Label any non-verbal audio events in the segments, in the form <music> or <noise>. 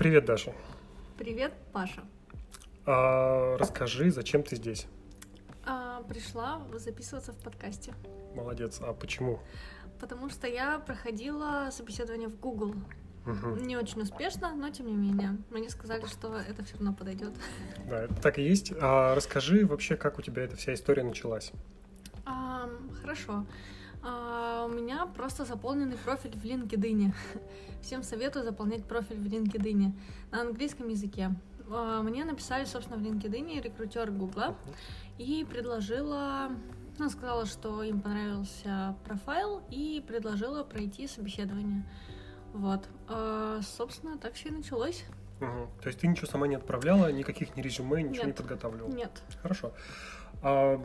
Привет, Даша. Привет, Паша. А, расскажи, зачем ты здесь? А, пришла записываться в подкасте. Молодец. А почему? Потому что я проходила собеседование в Google. Мгм. Не очень успешно, но тем не менее. Мне сказали, что это все равно подойдет. Да, это так и есть. А расскажи вообще, как у тебя эта вся история началась. А, хорошо. А, у меня просто заполненный профиль в LinkedIn. Всем советую заполнять профиль в LinkedIn на английском языке. А, Мне написали, собственно, в LinkedIn рекрутер Гугла и предложила, ну, сказала, что им понравился профайл и предложила пройти собеседование. Вот. А, собственно, так все и началось. Мгм. То есть ты ничего сама не отправляла, никаких ни резюме, ничего не Нет. подготавливала? Нет. Хорошо. А,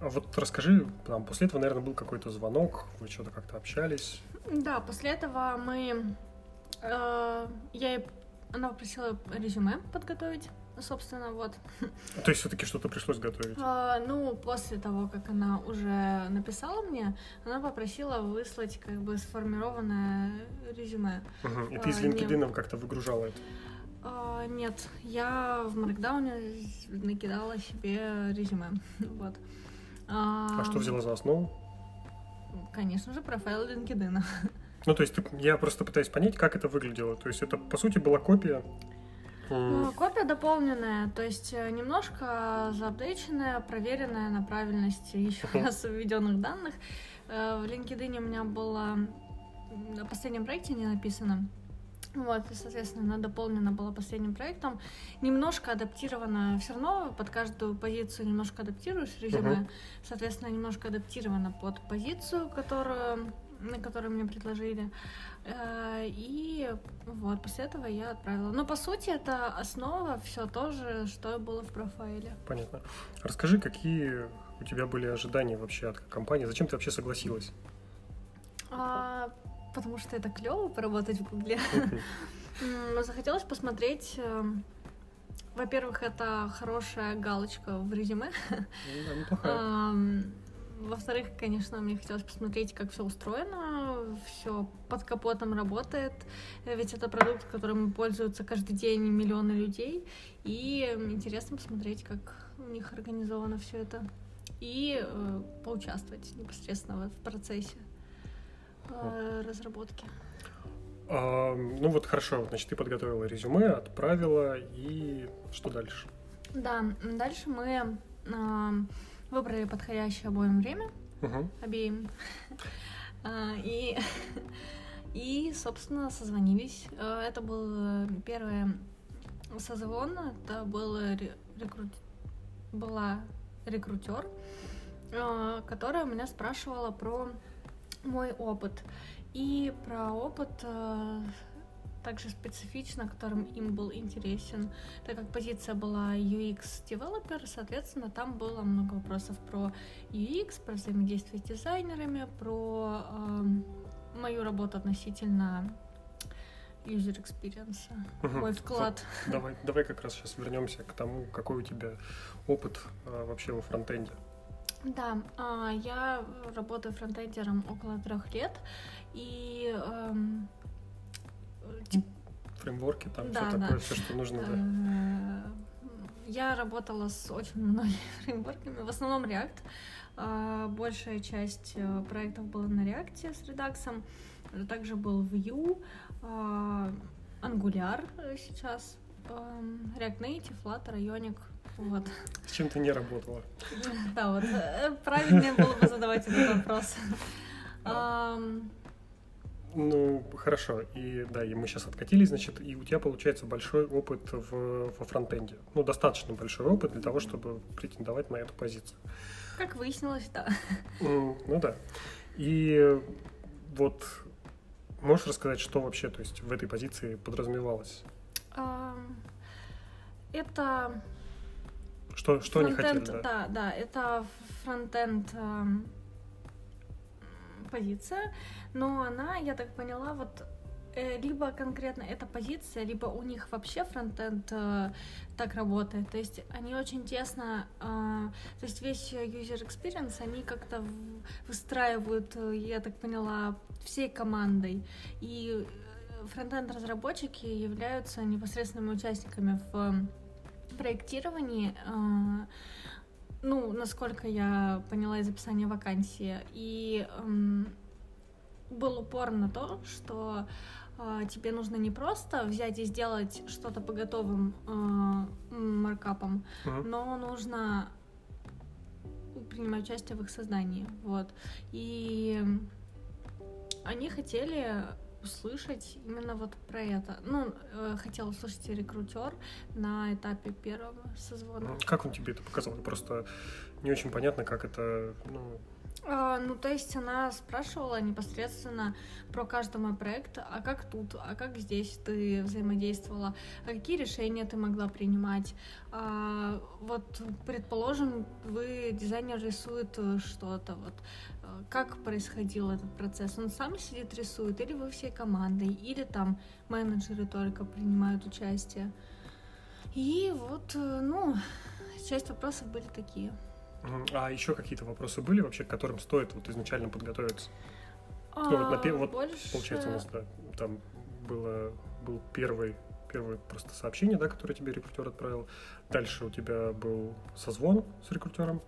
а вот расскажи, там, после этого, наверное, был какой-то звонок, вы что-то как-то общались. Да, после этого мы... э, я ей- Она попросила резюме подготовить, собственно, вот. То есть все-таки что-то пришлось готовить. А, ну, после того, как она уже написала мне, она попросила выслать как бы сформированное резюме. Мгм. И ты из а, не- LinkedIn как-то выгружала это. А, нет, я в Маркдауне накидала себе резюме. <laughs> Вот. А что взяла за основу? Конечно же, профайл LinkedIn. Ну, то есть ты- я просто пытаюсь понять, как это выглядело. То есть это, по сути, была копия. Ну, Копия дополненная, то есть э, немножко заапдейченная, проверенная на правильность еще раз введенных данных. Э, В LinkedIn у меня было на последнем проекте не написано. Вот, и, соответственно, она дополнена была последним проектом. Немножко адаптирована, все равно под каждую позицию немножко адаптируешь резюме. Мгм. Соответственно, немножко адаптирована под позицию, которую, на которую мне предложили. Э, И вот, после этого я отправила. Но, по сути, это основа, все то же, что было в профайле. Понятно. Расскажи, какие у тебя были ожидания вообще от компании? Зачем ты вообще согласилась? А, потому что это клево поработать в Гугле. <laughs> Захотелось посмотреть. эм, Во-первых, это хорошая галочка в резюме. Ну да. Ам, <laughs> Во-вторых, конечно, мне хотелось посмотреть, как все устроено, все под капотом работает, ведь это продукт, которым пользуются каждый день миллионы людей, и интересно посмотреть, как у них организовано все это, и э, поучаствовать непосредственно в процессе разработки. А, ну вот хорошо, значит, ты подготовила резюме, отправила, и что дальше? Да, дальше мы ам, выбрали подходящее обоим время, Мгм. обеим. А, И, и, собственно, созвонились. Э, Это был э, первый созвон. Это был ре- рекрут... была рекрутер, э, которая меня спрашивала про мой опыт. И про опыт э, также специфично, которым им был интересен, так как позиция была UX-девелопер, соответственно, там было много вопросов про UX, про взаимодействие с дизайнерами, про эм, мою работу относительно user experience, Мгм. мой вклад. Давай, давай как раз сейчас вернемся к тому, какой у тебя опыт а, вообще во фронтенде. Да, а, я работаю фронтендером около трех лет, и эм, Фреймворки, там Да, все да. такое, все, что нужно. да. Э, Я работала с очень многими <laughs> фреймворками, в основном React. А, Большая часть э, проектов была на React с Redux. Также был Vue, а, Angular э, сейчас, эм, React Native, Flutter, Ionic. Вот. С чем ты не работала? Да, вот э, правильнее было бы задавать этот вопрос. Ну, хорошо. И да, и мы сейчас откатились, значит, и у тебя получается большой опыт в, во фронтенде. Ну, достаточно большой опыт для того, чтобы претендовать на эту позицию. Как выяснилось, да. М, Ну да. И вот можешь рассказать, что вообще, то есть в этой позиции подразумевалось? Это Что, что они хотели, Фронтенд, да? да, да, это фронтенд эм, позиция, но она, я так поняла, вот э, либо конкретно эта позиция, либо у них вообще фронтенд э, так работает. То есть они очень тесно, э, то есть весь user experience они как-то выстраивают, э, я так поняла, всей командой. И э, фронтенд-разработчики являются непосредственными участниками в проектировании. Э, ну, насколько я поняла из описания вакансии. И эм, был упор на то, что э, тебе нужно не просто взять и сделать что-то по готовым э, маркапам, uh-huh. но нужно принимать участие в их создании. Вот. И они хотели услышать именно вот про это. Ну, э, хотел услышать рекрутер на этапе первого созвона. Как он тебе это показал? Просто не очень понятно, как это, ну, а, ну, то есть она спрашивала непосредственно про каждый мой проект, а как тут, а как здесь ты взаимодействовала, а какие решения ты могла принимать. А, вот, предположим, вы дизайнер рисует что-то, вот, а, как происходил этот процесс? Он сам сидит рисует, или вы всей командой, или там менеджеры только принимают участие. И вот, э, ну, часть вопросов были такие. А еще какие-то вопросы были вообще, к которым стоит вот изначально подготовиться? А, ну, вот, на, вот больше... получается, у нас да, там было, был первый, первое просто сообщение, да, которое тебе рекрутер отправил. Дальше у тебя был созвон с рекрутером.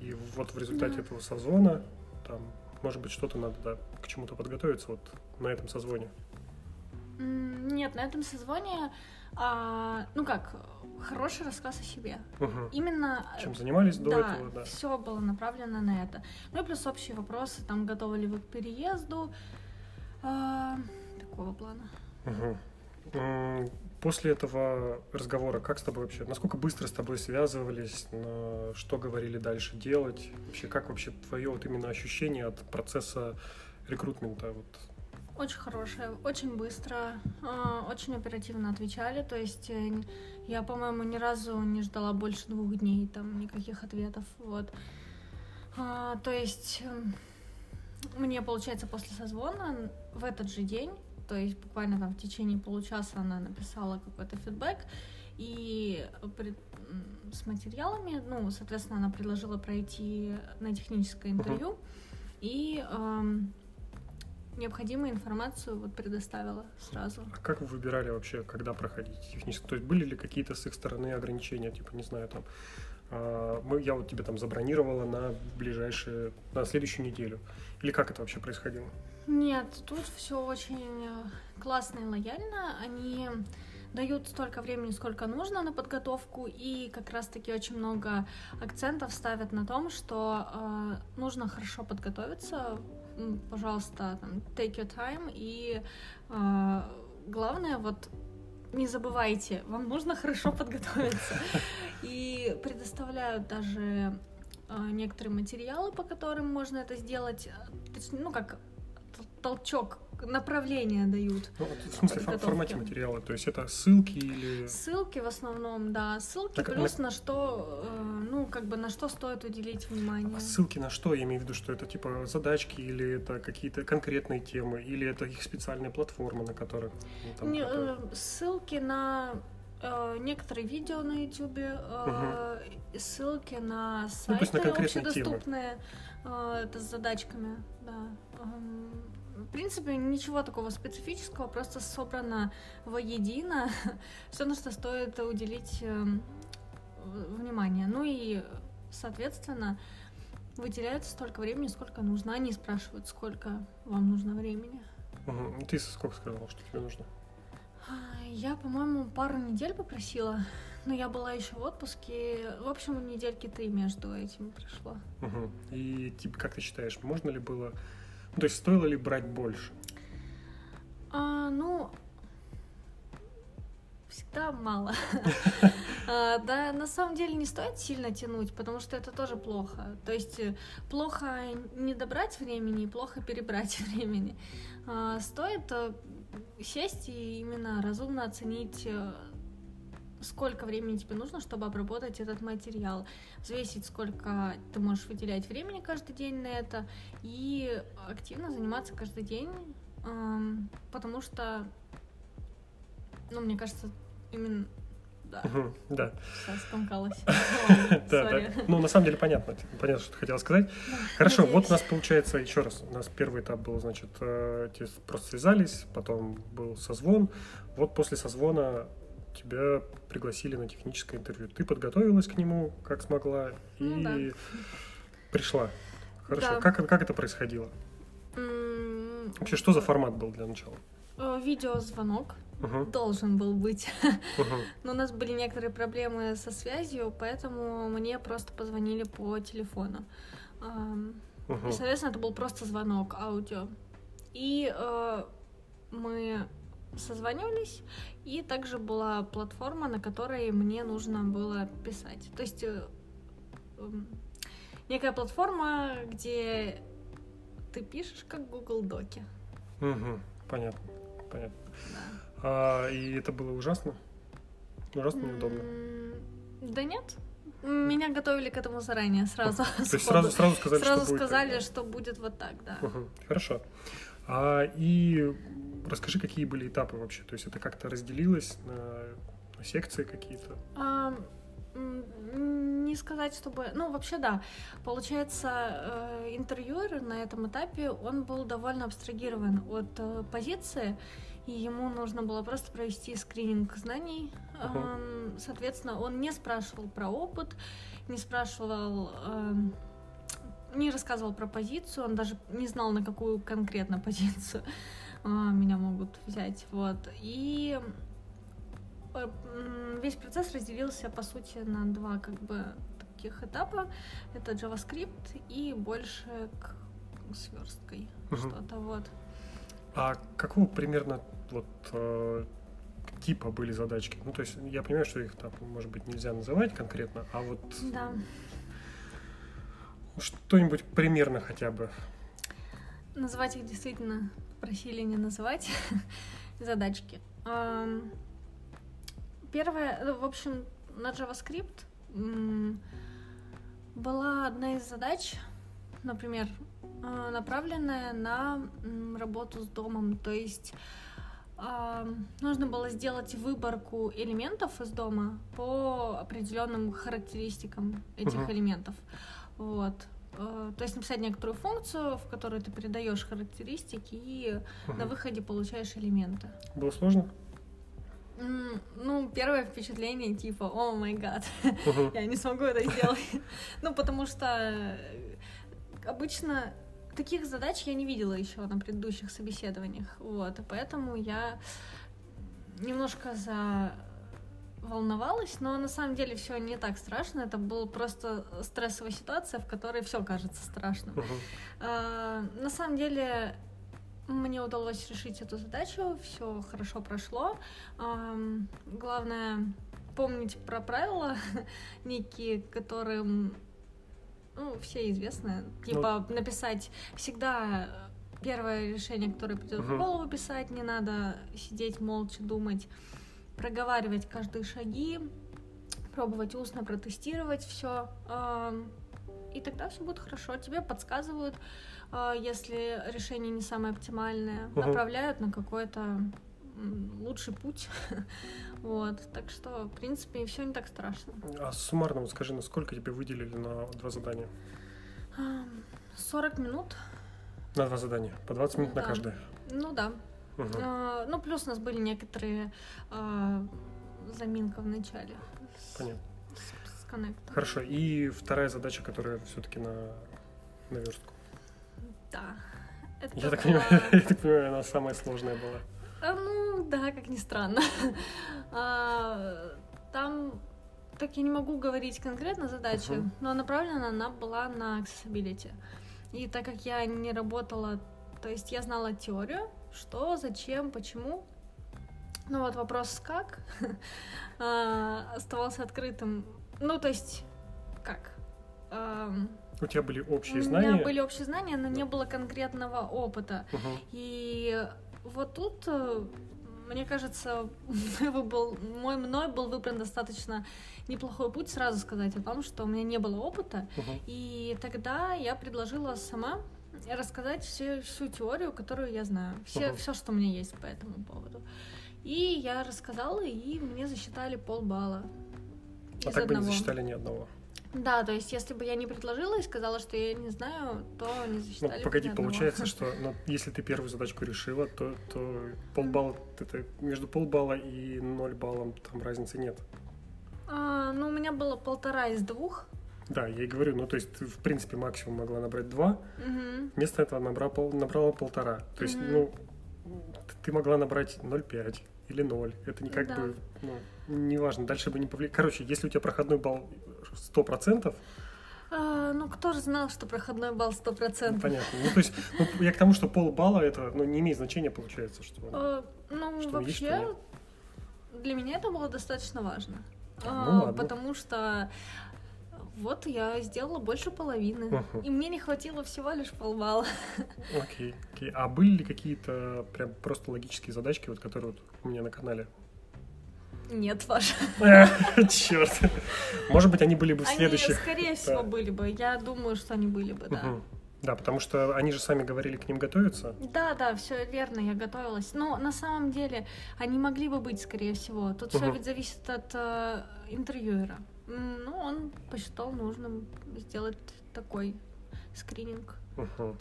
И вот в результате да. этого созвона там, может быть, что-то надо да, к чему-то подготовиться вот на этом созвоне. Нет, на этом созвоне, а, ну как, хороший рассказ о себе. Угу. Именно... Чем занимались до да, этого, да. все было направлено на это. Ну и плюс общие вопросы, там, готовы ли вы к переезду, а, такого плана. Угу. После этого разговора, как с тобой вообще, насколько быстро с тобой связывались, на что говорили дальше делать, вообще как вообще твое вот именно ощущение от процесса рекрутмента, вот очень хорошая, очень быстро, а, очень оперативно отвечали. То есть э, я, по-моему, ни разу не ждала больше двух дней, там никаких ответов. Вот. А, то есть мне, получается, после созвона в этот же день, то есть буквально там в течение получаса она написала какой-то фидбэк, и с материалами, ну, соответственно, она предложила пройти на техническое интервью, и эм, необходимую информацию вот предоставила сразу. А как вы выбирали вообще, когда проходить технически? То есть были ли какие-то с их стороны ограничения, типа, не знаю, там, а, мы, я вот тебе там забронировала на ближайшие, на следующую неделю? Или как это вообще происходило? Нет, тут все очень э, классно и лояльно. Они дают столько времени, сколько нужно на подготовку, и как раз-таки очень много акцентов ставят на том, что э, нужно хорошо подготовиться пожалуйста, там, take your time, и э, главное, вот, не забывайте, вам нужно хорошо подготовиться. И предоставляют даже э, некоторые материалы, по которым можно это сделать, ну, как толчок направления дают. Ну, в смысле, в формате материала, то есть это ссылки или... Ссылки в основном, да, ссылки так, плюс на... на что, э, ну, как бы на что стоит уделить внимание. Ссылки на что? Я имею в виду, что это типа задачки или это какие-то конкретные темы, или это их специальные платформы, на которых... Ну, там, Не, э, ссылки на э, некоторые видео на YouTube, угу. ссылки на сайты ну, на общедоступные э, это с задачками, да. В принципе, ничего такого специфического, просто собрано воедино <laughs> все, на что стоит уделить эм, внимание. Ну и, соответственно, выделяется столько времени, сколько нужно. Они спрашивают, сколько вам нужно времени. Угу. Ты сколько сказала, что тебе нужно? Я, по-моему, пару недель попросила, но я была еще в отпуске. В общем, недельки три между этим пришло. Угу. И типа, как ты считаешь, можно ли было то есть стоило ли брать больше? А, ну, всегда мало. <laughs> а, да, на самом деле не стоит сильно тянуть, потому что это тоже плохо. То есть э, плохо не добрать времени, плохо перебрать <laughs> времени. А, стоит э, сесть и именно разумно оценить э, сколько времени тебе нужно, чтобы обработать этот материал, взвесить, сколько ты можешь выделять времени каждый день на это и активно заниматься каждый день, потому что, ну, мне кажется, именно да. Сейчас скомкалась. <laughs> Да, да. Ну, на самом деле, понятно. Понятно, что ты хотела сказать. Хорошо, вот у нас получается еще раз. У нас первый этап был, значит, э, просто связались, потом был созвон. Вот после созвона тебя пригласили на техническое интервью. Ты подготовилась к нему, как смогла, и Ну да. пришла. Хорошо. Да. Как, как это происходило? М, Вообще, что за формат был для начала? э, Видеозвонок Мгм, должен был быть. <laughs> мгм. Но у нас были некоторые проблемы со связью, поэтому мне просто позвонили по телефону. Мгм. И, соответственно, это был просто звонок аудио. И э, мы созванивались, и также была платформа, на которой мне нужно было писать. То есть э, эм, некая платформа, где ты пишешь как Google Доки. Мгм. Понятно, понятно. Да. А, и это было ужасно? Ужасно неудобно. Да нет. Меня готовили к этому заранее, сразу. То есть сразу, сразу сказали, Сразу что будет сказали, да? что будет вот так, да. Мгм, Хорошо. А, и расскажи, какие были этапы вообще? То есть это как-то разделилось на, на секции какие-то? А, не сказать, чтобы... Ну, вообще, да. Получается, э, интервьюер на этом этапе, он был довольно абстрагирован от э, позиции, и ему нужно было просто провести скрининг знаний. Эм, Соответственно, он не спрашивал про опыт, не спрашивал... не рассказывал про позицию, он даже не знал, на какую конкретно позицию а, меня могут взять. Вот. И э, весь процесс разделился, по сути, на два как бы таких этапа. Это JavaScript и больше к сверсткой Мгм. что-то вот. А какого примерно вот э, типа были задачки? Ну, то есть я понимаю, что их там, может быть, нельзя называть конкретно, а вот Да. Что-нибудь примерно хотя бы. Называть их действительно просили не называть <laughs> задачки. Первое, ну, в общем, на JavaScript была одна из задач, например, э, направленная на работу с домом. То есть нужно было сделать выборку элементов из дома по определенным характеристикам этих Мгм. элементов. Вот. Э, То есть написать некоторую функцию, в которой ты передаешь характеристики и Мгм. на выходе получаешь элементы. Было сложно? М, Ну, первое впечатление типа, о май гад, <laughs> я не смогу это сделать. <laughs> Ну, потому что э, обычно таких задач я не видела еще на предыдущих собеседованиях. Вот, и поэтому я немножко за волновалась, но на самом деле все не так страшно. Это была просто стрессовая ситуация, в которой все кажется страшным. Мгм. А, На самом деле мне удалось решить эту задачу, все хорошо прошло. Ам, Главное помнить про правила <laughs> некие, которым ну, все известны. Типа написать всегда первое решение, которое придет в Мгм. голову писать, не надо сидеть молча думать, проговаривать каждые шаги, пробовать устно протестировать все. И тогда все будет хорошо. Тебе подсказывают, а, если решение не самое оптимальное, Мгм. направляют на какой-то лучший путь. <laughs> Вот. Так что, в принципе, все не так страшно. А суммарно вот скажи, насколько тебе выделили на два задания? Ам, 40 минут. На два задания. По 20 минут на Да. каждое. Ну да. А, Ну, плюс у нас были некоторые а, заминка в начале. Понятно. С, с коннектом. Хорошо. И вторая задача, которая все-таки на, на верстку. Да. Это Я так, была- понимаю, <laughs> я так понимаю, она самая сложная была. А, ну, да, как ни странно. <laughs> А, Там, так я не могу говорить конкретно задачу, Мгм. но направлена она была на accessibility. И так как я не работала, то есть я знала теорию, что, зачем, почему. Ну вот вопрос как <laughs> а, оставался открытым. Ну, то есть, как? У тебя были общие У знания. меня были общие знания, но не было конкретного опыта. И вот тут, э, мне кажется, <laughs> мой был, мой мной был выбран достаточно неплохой путь сразу сказать о том, что у меня не было опыта. И тогда я предложила сама рассказать все, всю теорию, которую я знаю, все, все, что у меня есть по этому поводу. И я рассказала, и мне засчитали полбалла. А так бы не одного. засчитали ни одного. Да, то есть если бы я не предложила и сказала, что я не знаю, то не Ну, засчитали бы погоди, одного. получается, что ну, если ты первую задачку решила, то, то полбалла, это между полбалла и ноль баллом там разницы нет. А, ну, у меня было полтора из двух. Да, я и говорю, ну то есть в принципе максимум могла набрать два, Мгм. вместо этого набрала, пол, набрала полтора. То есть, Мгм. ну, ты могла набрать 0,5 или 0. Это не как Да. бы, ну, неважно, дальше бы не повлияло. Короче, если у тебя проходной балл 100%, А, ну, кто же знал, что проходной балл ну, 100%? понятно. Ну, то есть, ну, я к тому, что полбалла это, ну, не имеет значения, получается, что... Э, ну, Что есть, что вообще, для меня это было достаточно важно. Ну, А, ладно. потому что вот я сделала больше половины. Мгм. И мне не хватило всего лишь полбалла. Окей, окей. А были ли какие-то прям просто логические задачки, вот которые вот у меня на канале? Нет, Паша. Черт. Может быть, они были бы в Они, следующих. скорее всего, были бы. Я думаю, что они были бы, да. Да, потому что они же сами говорили к ним готовиться. Да, да, все верно, я готовилась. Но на самом деле они могли бы быть, скорее всего. Тут все ведь зависит от э, интервьюера. Ну, он посчитал нужным сделать такой скрининг. Мгм.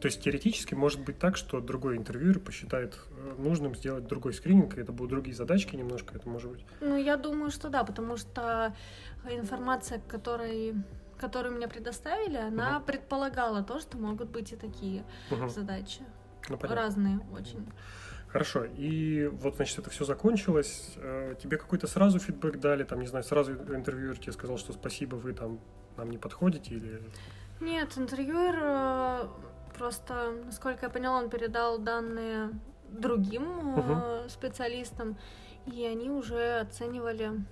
То есть теоретически может быть так, что другой интервьюер посчитает э, нужным сделать другой скрининг, и это будут другие задачки немножко, это может быть. Ну, я думаю, что да, потому что информация, которой, которую мне предоставили, она Мгм. предполагала то, что могут быть и такие Мгм. задачи. Ну, понятно. Разные очень. Хорошо. И вот, значит, это все закончилось. Э, Тебе какой-то сразу фидбэк дали, там, не знаю, сразу интервьюер тебе сказал, что спасибо, вы там нам не подходите, или... Нет, интервьюер э, просто, насколько я поняла, он передал данные другим э, специалистам, и они уже оценивали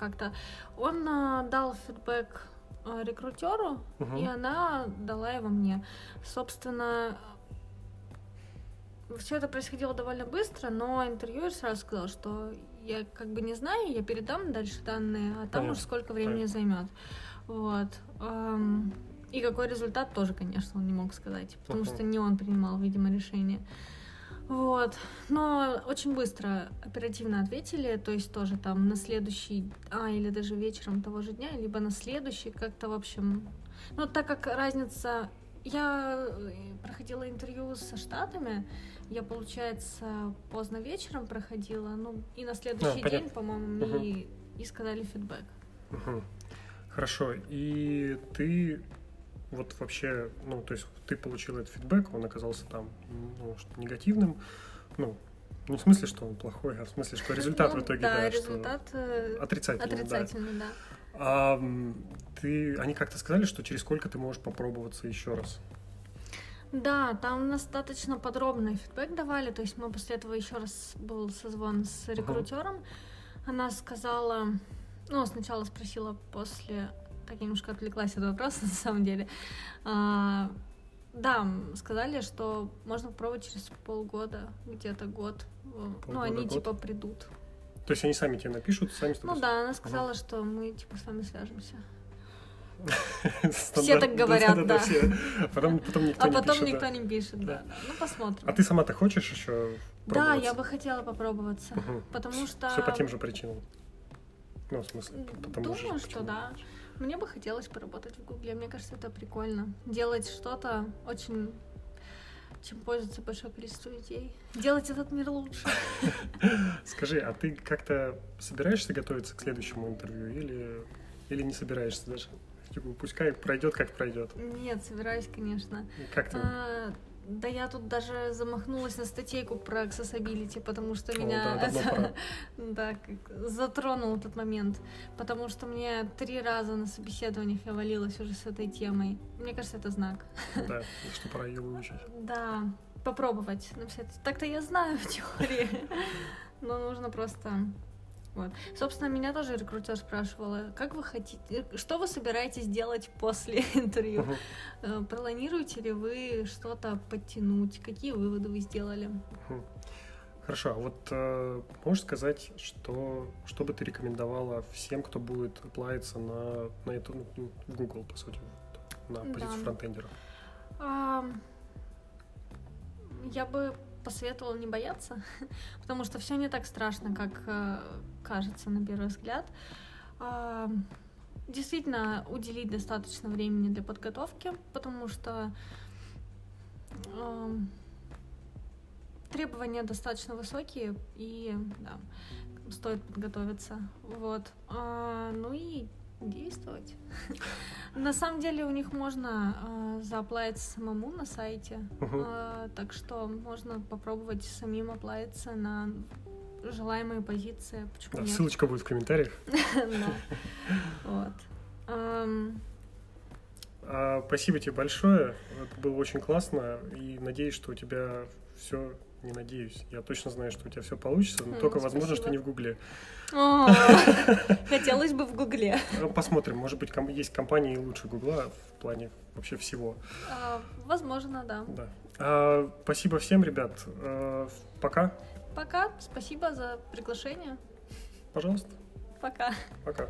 как-то. Он дал фидбэк рекрутеру, Мгм. и она дала его мне. Собственно, все это происходило довольно быстро, но интервьюер сразу сказал, что я как бы не знаю, я передам дальше данные, а там Понятно, уж сколько времени займет. Вот. И какой результат тоже, конечно, он не мог сказать, потому что не он принимал, видимо, решение. Вот. Но очень быстро, оперативно ответили, то есть тоже там на следующий, а, или даже вечером того же дня, либо на следующий, как-то, в общем... Ну, так как разница... Я э, проходила интервью со Штатами, я, получается, поздно вечером проходила, ну, и на следующий понятно. день, по-моему, мне и сказали фидбэк. Мгм. Хорошо. И ты вот вообще, ну, то есть ты получил этот фидбэк, он оказался там, ну, что негативным, ну, не в смысле, что он плохой, а в смысле, что результат Ну, в итоге, да, да, результат э, что отрицательный, да. отрицательный, да. А ты, они как-то сказали, что через сколько ты можешь попробоваться еще раз? Да, там достаточно подробный фидбэк давали, то есть мы после этого еще раз был созвон с рекрутером. Она сказала, ну, сначала спросила после, так я немножко отвлеклась от вопроса <laughs> на самом деле. А, да, сказали, что можно попробовать через полгода, где-то год. ну, Полгода, они год? типа придут. То есть они сами тебе напишут, сами с тобой Ну да, она сказала, что мы типа с вами свяжемся. <laughs> Стандарт- так говорят, да. все. Потом, потом никто а не потом пишет, никто да. не пишет, да. Ну, посмотрим. А ты сама-то хочешь еще Да, я бы хотела попробоваться. Потому что... Все по тем же причинам. Ну, в смысле, М, по тому же Думаю, что да. Мне бы хотелось поработать в Гугле. Мне кажется, это прикольно. Делать что-то очень чем пользуется большое количество людей. Делать этот мир лучше. <laughs> Скажи, а ты как-то собираешься готовиться к следующему интервью или, или не собираешься даже? Типа, пускай пройдет, как пройдет. Нет, собираюсь, конечно. Как ты? А, да я тут даже замахнулась на статейку про accessibility, потому что О, меня да, это, <laughs> да, как затронул этот момент. Потому что мне три раза на собеседованиях я валилась уже с этой темой. Мне кажется, это знак. Да, <laughs> что пора ее выучить. Да, попробовать написать. Так-то я знаю в теории, <laughs> но нужно просто... Вот. Собственно, меня тоже рекрутер спрашивала, как вы хотите, что вы собираетесь делать после <laughs> интервью? Э, Планируете ли вы что-то подтянуть? Какие выводы вы сделали? Хорошо, а вот э, можешь сказать, что, что бы ты рекомендовала всем, кто будет плавиться на, на эту, ну, в Google, по сути, на Да. позицию фронтендера? А, Я бы посоветовала не бояться, <laughs> потому что все не так страшно, как э, кажется на первый взгляд. А, действительно, уделить достаточно времени для подготовки, потому что э, требования достаточно высокие, и да, стоит подготовиться. Вот. А, ну и действовать. На самом деле у них можно э, заплатиться самому на сайте, э, так что можно попробовать самим оплавиться на желаемые позиции. Почему да, ссылочка будет в комментариях. <laughs> Вот. А, спасибо тебе большое. Это было очень классно. И надеюсь, что у тебя все не надеюсь. Я точно знаю, что у тебя все получится, но только возможно, что не в Гугле. <laughs> Хотелось бы в Гугле. Ну, посмотрим, может быть, есть компании лучше Гугла в плане вообще всего. А, возможно, да. Да. А, спасибо всем, ребят. Пока. Пока. Спасибо за приглашение. Пожалуйста. Пока. Пока.